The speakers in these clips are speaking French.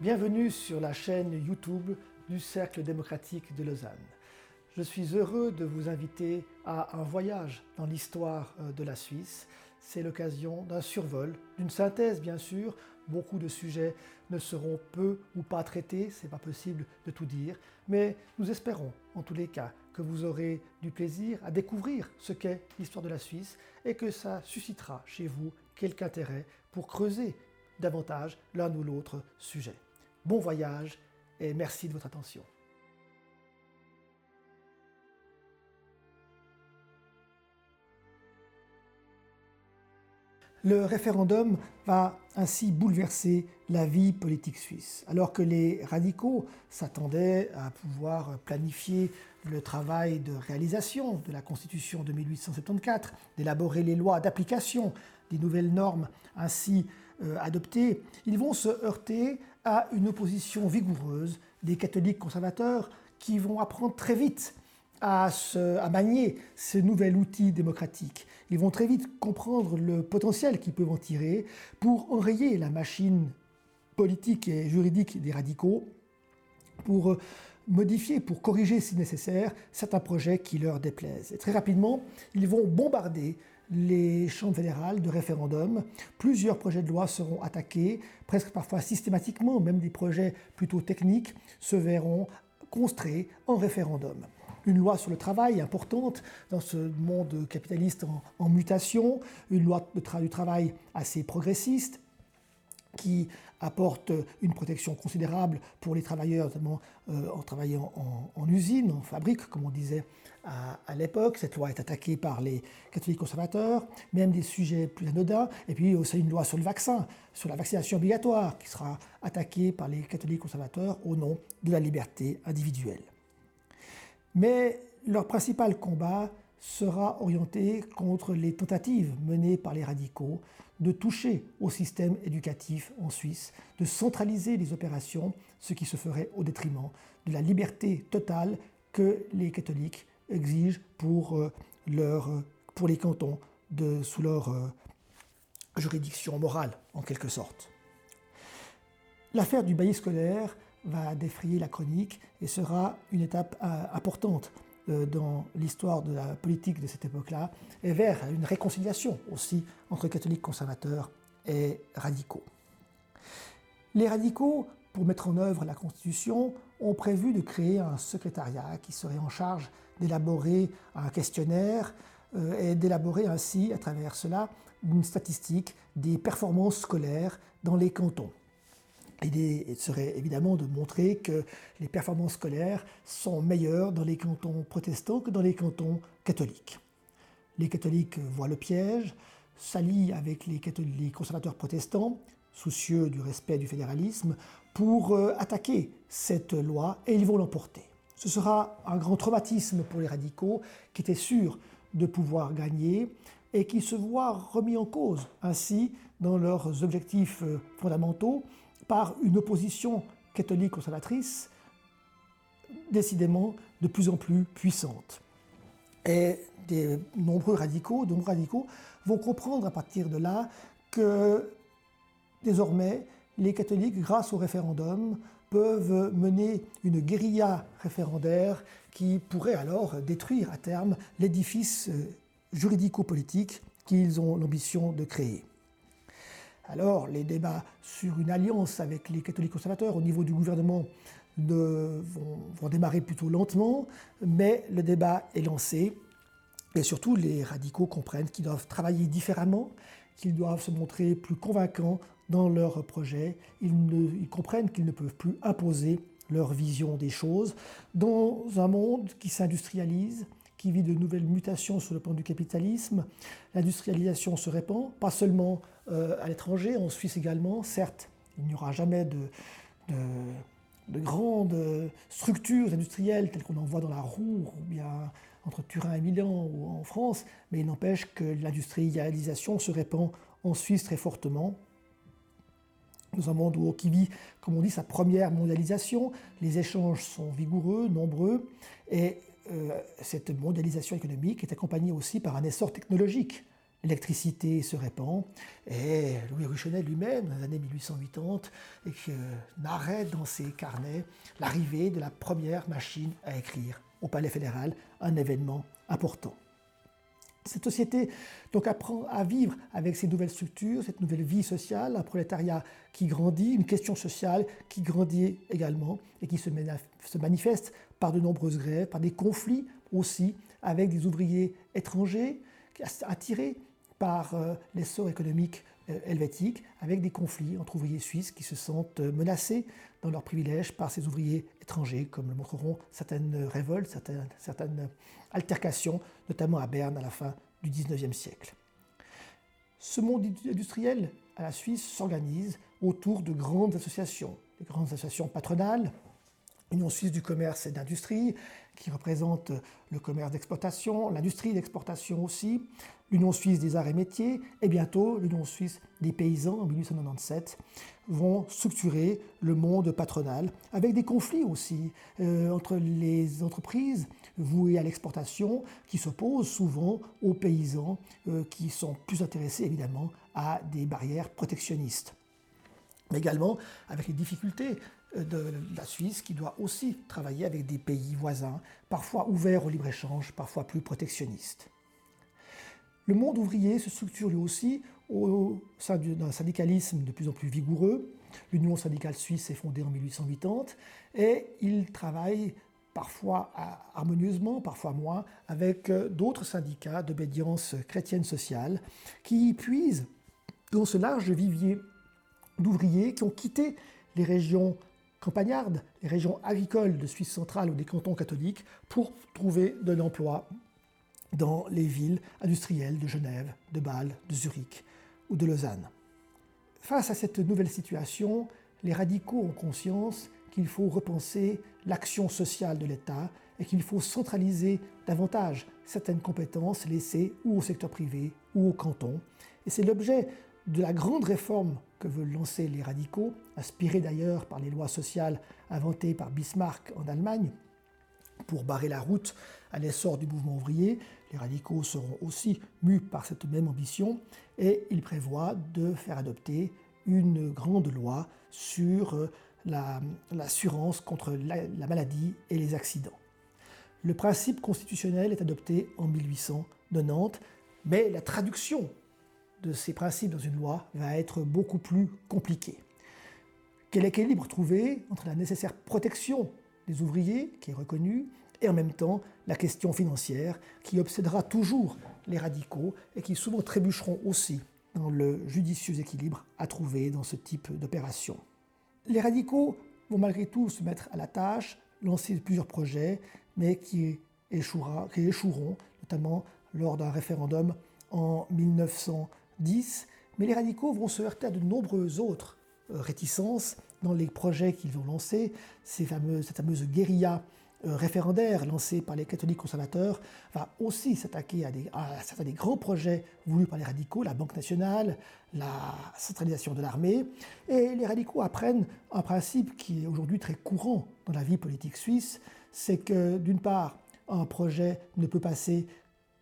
Bienvenue sur la chaîne YouTube du Cercle démocratique de Lausanne. Je suis heureux de vous inviter à un voyage dans l'histoire euh, de la Suisse. C'est l'occasion d'un survol, d'une synthèse bien sûr. Beaucoup de sujets ne seront peu ou pas traités, c'est pas possible de tout dire, mais nous espérons en tous les cas que vous aurez du plaisir à découvrir ce qu'est l'histoire de la Suisse et que ça suscitera chez vous quelque intérêt pour creuser davantage l'un ou l'autre sujet. Bon voyage et merci de votre attention. Le référendum va ainsi bouleverser la vie politique suisse. Alors que les radicaux s'attendaient à pouvoir planifier le travail de réalisation de la Constitution de 1874, d'élaborer les lois d'application des nouvelles normes ainsi euh, ils vont se heurter à une opposition vigoureuse des catholiques conservateurs qui vont apprendre très vite à, à, manier ce nouvel outil démocratique. Ils vont très vite comprendre le potentiel qu'ils peuvent en tirer pour enrayer la machine politique et juridique des radicaux, pour euh, modifier, pour corriger si nécessaire certains projets qui leur déplaisent. Et très rapidement, ils vont bombarder les chambres fédérales de référendum. Plusieurs projets de loi seront attaqués, presque parfois systématiquement, même des projets plutôt techniques se verront construits en référendum une loi sur le travail importante dans ce monde capitaliste en, mutation, une loi du travail assez progressiste qui apporte une protection considérable pour les travailleurs, notamment euh, en travaillant en, usine, en fabrique, comme on disait à, à l'époque. Cette loi est attaquée par les catholiques conservateurs, même des sujets plus anodins. Et puis aussi une loi sur le vaccin, sur la vaccination obligatoire, qui sera attaquée par les catholiques conservateurs au nom de la liberté individuelle. Mais leur principal combat sera orienté contre les tentatives menées par les radicaux de toucher au système éducatif en Suisse, de centraliser les opérations, ce qui se ferait au détriment de la liberté totale que les catholiques exigent pour, euh, les cantons sous leur euh, juridiction morale, en quelque sorte. L'affaire du bailli scolaire va défrayer la chronique et sera une étape euh, importante dans l'histoire de la politique de cette époque-là, et vers une réconciliation aussi entre catholiques conservateurs et radicaux. Les radicaux, pour mettre en œuvre la Constitution, ont prévu de créer un secrétariat qui serait en charge d'élaborer un questionnaire euh, et d'élaborer ainsi, à travers cela, une statistique des performances scolaires dans les cantons. L'idée serait évidemment de montrer que les performances scolaires sont meilleures dans les cantons protestants que dans les cantons catholiques. Les catholiques voient le piège, s'allient avec les, conservateurs protestants, soucieux du respect du fédéralisme, pour euh, attaquer cette loi et ils vont l'emporter. Ce sera un grand traumatisme pour les radicaux qui étaient sûrs de pouvoir gagner et qui se voient remis en cause ainsi dans leurs objectifs euh, fondamentaux par une opposition catholique conservatrice décidément de plus en plus puissante. Et des nombreux radicaux, de nombreux radicaux vont comprendre à partir de là que désormais les catholiques, grâce au référendum, peuvent mener une guérilla référendaire qui pourrait alors détruire à terme l'édifice euh, juridico-politique qu'ils ont l'ambition de créer. Alors, les débats sur une alliance avec les catholiques conservateurs au niveau du gouvernement vont, démarrer plutôt lentement, mais le débat est lancé. Et surtout, les radicaux comprennent qu'ils doivent travailler différemment, qu'ils doivent se montrer plus convaincants dans leurs projets. ils comprennent qu'ils ne peuvent plus imposer leur vision des choses dans un monde qui s'industrialise, vit de nouvelles mutations sur le plan du capitalisme. L'industrialisation se répand, pas seulement euh, à l'étranger, en Suisse également. Certes, il n'y aura jamais de, de, grandes structures industrielles telles qu'on en voit dans la roue, ou bien entre Turin et Milan ou en France, mais il n'empêche que l'industrialisation se répand en Suisse très fortement. Nous un monde qui vit, comme on dit, sa première mondialisation. Les échanges sont vigoureux, nombreux, et euh, cette mondialisation économique est accompagnée aussi par un essor technologique. l'électricité se répand, et Louis Ruchenet lui-même, dans les années 1880, narrait dans ses carnets l'arrivée de la première machine à écrire au Palais fédéral, un événement important. Cette société donc apprend à vivre avec ces nouvelles structures, cette nouvelle vie sociale, un prolétariat qui grandit, une question sociale qui grandit également et qui se, manifeste par de nombreuses grèves, par des conflits aussi avec des ouvriers étrangers attirés par euh, l'essor économique helvétique, avec des conflits entre ouvriers suisses qui se sentent euh, menacés dans leurs privilèges par ces ouvriers étrangers, comme le montreront certaines révoltes, certaines, certaines altercations, notamment à Berne à la fin du XIXe siècle. Ce monde industriel à la Suisse s'organise autour de grandes associations, des grandes associations patronales, Union suisse du commerce et d'industrie, qui représente le commerce d'exploitation, l'industrie d'exportation aussi, l'Union suisse des arts et métiers, et bientôt l'Union suisse des paysans en 1897, vont structurer le monde patronal, avec des conflits aussi euh, entre les entreprises vouées à l'exportation, qui s'opposent souvent aux paysans, euh, qui sont plus intéressés évidemment à des barrières protectionnistes. Mais également avec les difficultés de la Suisse qui doit aussi travailler avec des pays voisins, parfois ouverts au libre-échange, parfois plus protectionnistes. Le monde ouvrier se structure lui aussi au sein d'un syndicalisme de plus en plus vigoureux. L'Union syndicale suisse est fondée en 1880 et il travaille parfois harmonieusement, parfois moins, avec d'autres syndicats d'obédience chrétienne sociale qui puisent dans ce large vivier d'ouvriers qui ont quitté les régions campagnardes, les régions agricoles de Suisse centrale ou des cantons catholiques, pour trouver de l'emploi dans les villes industrielles de Genève, de Bâle, de Zurich ou de Lausanne. Face à cette nouvelle situation, les radicaux ont conscience qu'il faut repenser l'action sociale de l'État et qu'il faut centraliser davantage certaines compétences laissées ou au secteur privé ou au canton. Et c'est l'objet de la grande réforme que veulent lancer les radicaux, inspirés d'ailleurs par les lois sociales inventées par Bismarck en Allemagne, pour barrer la route à l'essor du mouvement ouvrier. Les radicaux seront aussi mus par cette même ambition et ils prévoient de faire adopter une grande loi sur euh, l'assurance contre la, la maladie et les accidents. Le principe constitutionnel est adopté en 1890, mais la traduction de ces principes dans une loi va être beaucoup plus compliqué. Quel équilibre trouver entre la nécessaire protection des ouvriers, qui est reconnue, et en même temps la question financière, qui obsédera toujours les radicaux et qui souvent trébucheront aussi dans le judicieux équilibre à trouver dans ce type d'opération. Les radicaux vont malgré tout se mettre à la tâche, lancer plusieurs projets, mais qui, échoueront, notamment lors d'un référendum en 1900. 10, mais les radicaux vont se heurter à de nombreuses autres euh, réticences dans les projets qu'ils vont lancer. Cette fameuse guérilla euh, référendaire lancée par les catholiques conservateurs va aussi s'attaquer à, à, certains des grands projets voulus par les radicaux, la Banque nationale, la centralisation de l'armée. Et les radicaux apprennent un principe qui est aujourd'hui très courant dans la vie politique suisse, c'est que d'une part, un projet ne peut passer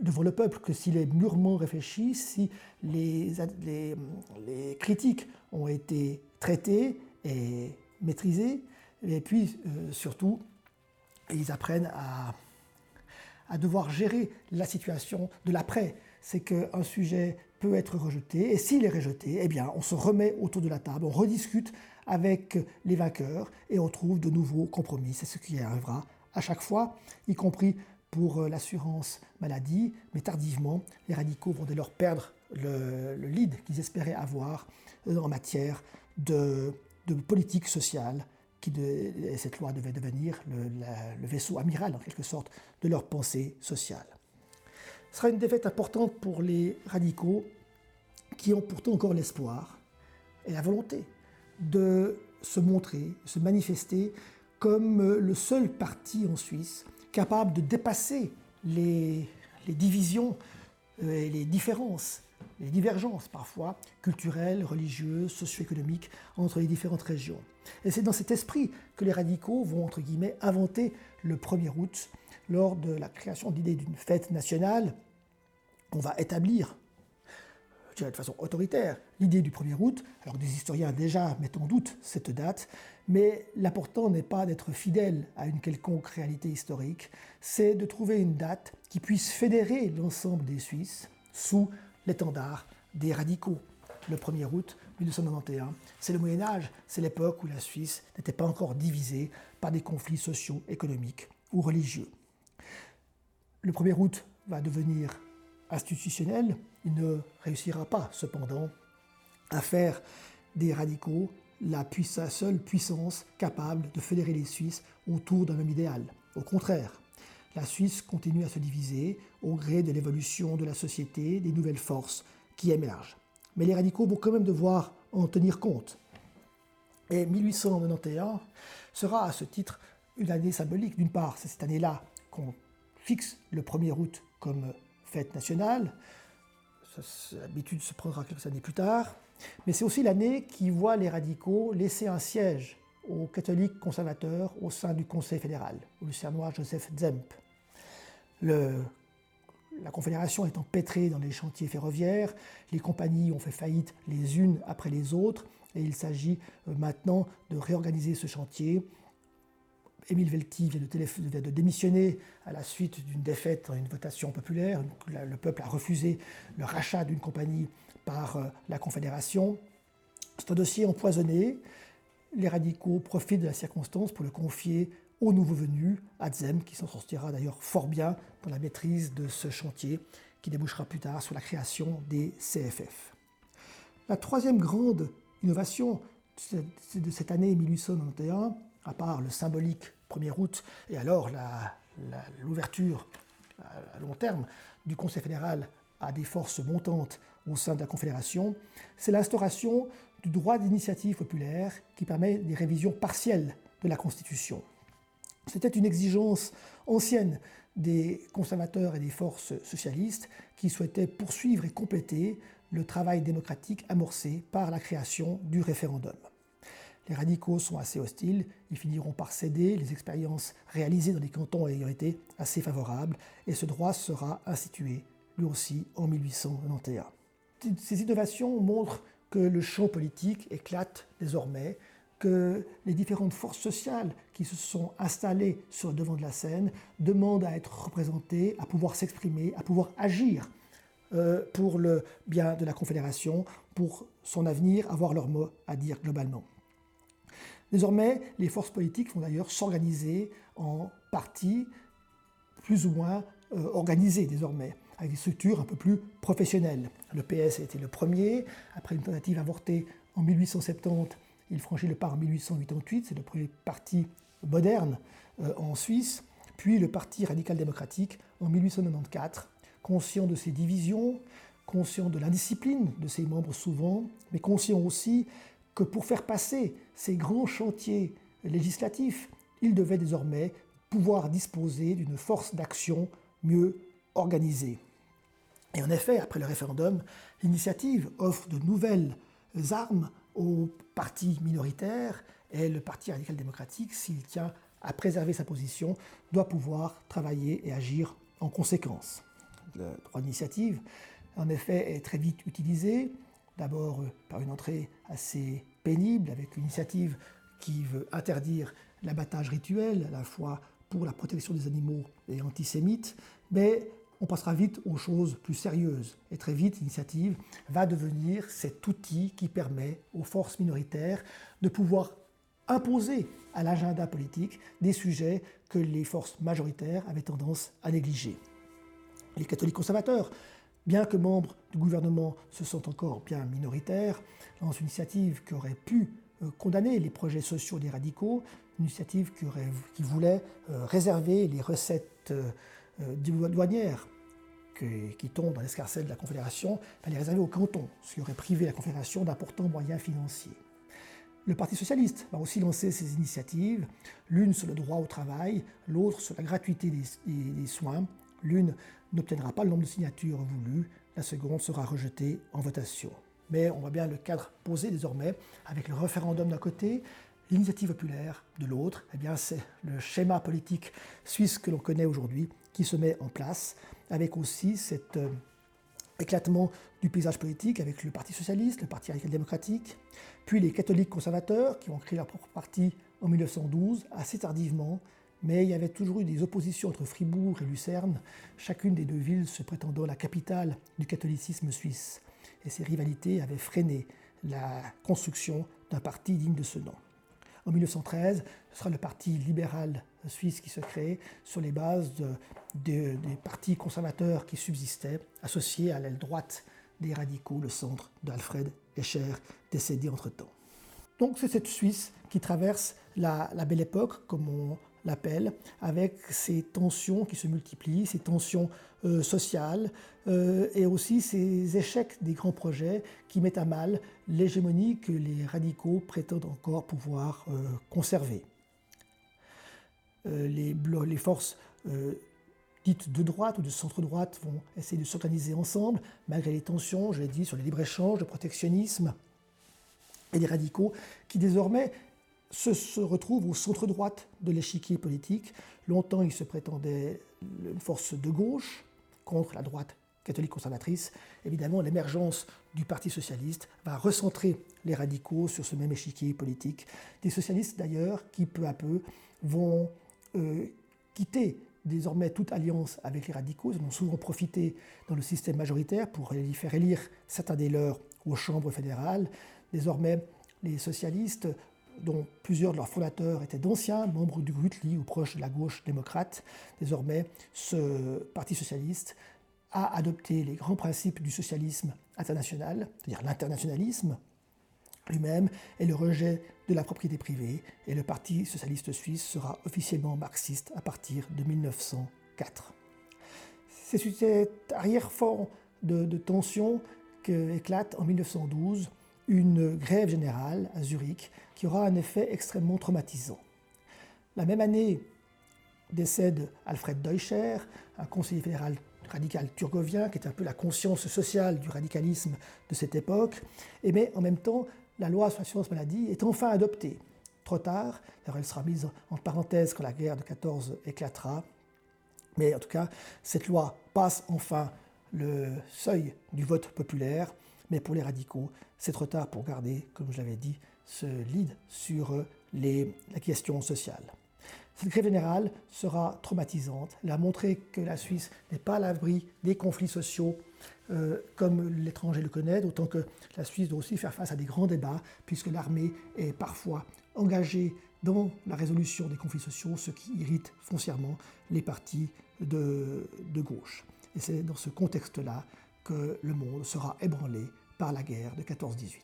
devant le peuple que s'il est mûrement réfléchi, si les, les, critiques ont été traitées et maîtrisées, et puis euh, surtout, ils apprennent à, à devoir gérer la situation de l'après. C'est qu'un sujet peut être rejeté, et s'il est rejeté, eh bien, on se remet autour de la table, on rediscute avec les vainqueurs, et on trouve de nouveaux compromis. C'est ce qui arrivera à chaque fois, y compris pour euh, l'assurance maladie, mais tardivement, les radicaux vont dès lors perdre le, lead qu'ils espéraient avoir euh, en matière de, politique sociale, qui de, cette loi devait devenir le, vaisseau amiral, en quelque sorte, de leur pensée sociale. Ce sera une défaite importante pour les radicaux, qui ont pourtant encore l'espoir et la volonté de se montrer, se manifester comme le seul parti en Suisse capable de dépasser les, divisions euh, et les différences, les divergences parfois culturelles, religieuses, socio-économiques entre les différentes régions. Et c'est dans cet esprit que les radicaux vont, entre guillemets, inventer le 1er août, lors de la création d'idée d'une fête nationale, on va établir je dirais de façon autoritaire, l'idée du 1er août, alors des historiens déjà mettent en doute cette date, mais l'important n'est pas d'être fidèle à une quelconque réalité historique, c'est de trouver une date qui puisse fédérer l'ensemble des Suisses sous l'étendard des radicaux. Le 1er août 1991, c'est le Moyen Âge, c'est l'époque où la Suisse n'était pas encore divisée par des conflits sociaux, économiques ou religieux. Le 1er août va devenir institutionnel, il ne réussira pas cependant à faire des radicaux la seule puissance capable de fédérer les Suisses autour d'un même idéal. Au contraire, la Suisse continue à se diviser au gré de l'évolution de la société, des nouvelles forces qui émergent. Mais les radicaux vont quand même devoir en tenir compte. Et 1891 sera à ce titre une année symbolique. D'une part, c'est cette année-là qu'on fixe le 1er août comme fête nationale. L'habitude se prendra quelques années plus tard. Mais c'est aussi l'année qui voit les radicaux laisser un siège aux catholiques conservateurs au sein du Conseil fédéral, au lucernois Joseph Zemp. La Confédération est empêtrée dans les chantiers ferroviaires, les compagnies ont fait faillite les unes après les autres, et il s'agit euh, maintenant de réorganiser ce chantier Émile Velti vient de, démissionner à la suite d'une défaite dans une votation populaire. Le peuple a refusé le rachat d'une compagnie par euh, la Confédération. C'est un dossier empoisonné. Les radicaux profitent de la circonstance pour le confier au nouveau venu, Adzem, qui s'en sortira d'ailleurs fort bien dans la maîtrise de ce chantier qui débouchera plus tard sur la création des CFF. La troisième grande innovation de cette année 1891, à part le symbolique 1er août, et alors l'ouverture à long terme du Conseil fédéral à des forces montantes au sein de la Confédération, c'est l'instauration du droit d'initiative populaire qui permet des révisions partielles de la Constitution. C'était une exigence ancienne des conservateurs et des forces socialistes qui souhaitaient poursuivre et compléter le travail démocratique amorcé par la création du référendum. Les radicaux sont assez hostiles, ils finiront par céder, les expériences réalisées dans les cantons ayant été assez favorables, et ce droit sera institué, lui aussi, en 1891. Ces innovations montrent que le champ politique éclate désormais, que les différentes forces sociales qui se sont installées sur le devant de la scène demandent à être représentées, à pouvoir s'exprimer, à pouvoir agir euh, pour le bien de la Confédération, pour son avenir, avoir leur mot à dire globalement. Désormais, les forces politiques vont d'ailleurs s'organiser en partis plus ou moins euh, organisés désormais, avec des structures un peu plus professionnelles. Le PS a été le premier, après une tentative avortée en 1870, il franchit le pas en 1888, c'est le premier parti moderne euh, en Suisse, puis le Parti radical-démocratique en 1894, conscient de ses divisions, conscient de l'indiscipline de ses membres souvent, mais conscient aussi que pour faire passer ces grands chantiers législatifs, il devait désormais pouvoir disposer d'une force d'action mieux organisée. Et en effet, après le référendum, l'initiative offre de nouvelles armes aux partis minoritaires et le Parti radical-démocratique, s'il tient à préserver sa position, doit pouvoir travailler et agir en conséquence. Le droit d'initiative, en effet, est très vite utilisé D'abord euh, par une entrée assez pénible, avec une initiative qui veut interdire l'abattage rituel, à la fois pour la protection des animaux et antisémite, mais on passera vite aux choses plus sérieuses. Et très vite, l'initiative va devenir cet outil qui permet aux forces minoritaires de pouvoir imposer à l'agenda politique des sujets que les forces majoritaires avaient tendance à négliger. Les catholiques conservateurs bien que membres du gouvernement se sont encore bien minoritaires, dans une initiative qui aurait pu euh, condamner les projets sociaux des radicaux, une initiative qui, qui voulait euh, réserver les recettes euh, douanières qui tombent dans l'escarcelle de la Confédération, les réserver au canton, ce qui aurait privé la Confédération d'importants moyens financiers. Le Parti socialiste va aussi lancer ses initiatives, l'une sur le droit au travail, l'autre sur la gratuité des soins, L'une n'obtiendra pas le nombre de signatures voulues, la seconde sera rejetée en votation. Mais on voit bien le cadre posé désormais, avec le référendum d'un côté, l'initiative populaire de l'autre. Eh bien, c'est le schéma politique suisse que l'on connaît aujourd'hui qui se met en place, avec aussi cette euh, éclatement du paysage politique avec le Parti socialiste, le Parti radical démocratique, puis les catholiques conservateurs qui ont créé leur propre parti en 1912, assez tardivement, mais il y avait toujours eu des oppositions entre Fribourg et Lucerne, chacune des deux villes se prétendant la capitale du catholicisme suisse. Et ces rivalités avaient freiné la construction d'un parti digne de ce nom. En 1913, ce sera le Parti libéral suisse qui se crée sur les bases des partis conservateurs qui subsistaient, associés à l'aile droite des radicaux, le centre d'Alfred Escher, décédé entre-temps. Donc c'est cette Suisse qui traverse la, belle époque, comme on l'appelle, avec ces tensions qui se multiplient, ces tensions euh, sociales euh, et aussi ces échecs des grands projets qui mettent à mal l'hégémonie que les radicaux prétendent encore pouvoir euh, conserver. Les, les, forces dites de droite ou de centre-droite vont essayer de s'organiser ensemble, malgré les tensions, je l'ai dit, sur le libre-échange, le protectionnisme, et les radicaux qui désormais se, retrouvent au centre-droite de l'échiquier politique. Longtemps, ils se prétendaient une force de gauche contre la droite catholique conservatrice. Évidemment, l'émergence du Parti socialiste va recentrer les radicaux sur ce même échiquier politique. Des socialistes d'ailleurs qui peu à peu vont euh, quitter désormais toute alliance avec les radicaux. Ils ont souvent profité dans le système majoritaire pour faire élire certains des leurs aux chambres fédérales. Désormais, les socialistes dont plusieurs de leurs fondateurs étaient d'anciens membres du Grutli ou proches de la gauche démocrate. Désormais, ce Parti socialiste a adopté les grands principes du socialisme international, c'est-à-dire l'internationalisme lui-même et le rejet de la propriété privée, et le Parti socialiste suisse sera officiellement marxiste à partir de 1904. C'est sur cet arrière-fond de, de tension qu'éclate en 1912 une grève générale à Zurich qui aura un effet extrêmement traumatisant. La même année décède Alfred Deutscher, un conseiller fédéral radical turgovien, qui est un peu la conscience sociale du radicalisme de cette époque, et mais en même temps, la loi sur l'assurance maladie est enfin adoptée. Trop tard, elle sera mise en parenthèse quand la guerre de 14 éclatera, mais en tout cas, cette loi passe enfin le seuil du vote populaire, mais pour les radicaux, c'est trop tard pour garder, comme je l'avais dit, ce lead sur euh, les, la question sociale. Cette grève générale sera traumatisante. Elle a montré que la Suisse n'est pas à l'abri des conflits sociaux euh, comme l'étranger le connaît, d'autant que la Suisse doit aussi faire face à des grands débats, puisque l'armée est parfois engagée dans la résolution des conflits sociaux, ce qui irrite foncièrement les partis de, de gauche. Et c'est dans ce contexte-là que le monde sera ébranlé par la guerre de 14-18.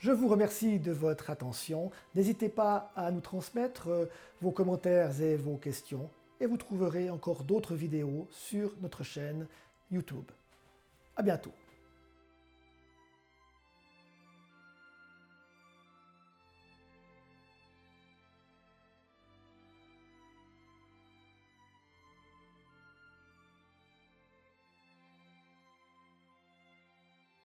Je vous remercie de votre attention. N'hésitez pas à nous transmettre euh, vos commentaires et vos questions et vous trouverez encore d'autres vidéos sur notre chaîne YouTube. À bientôt.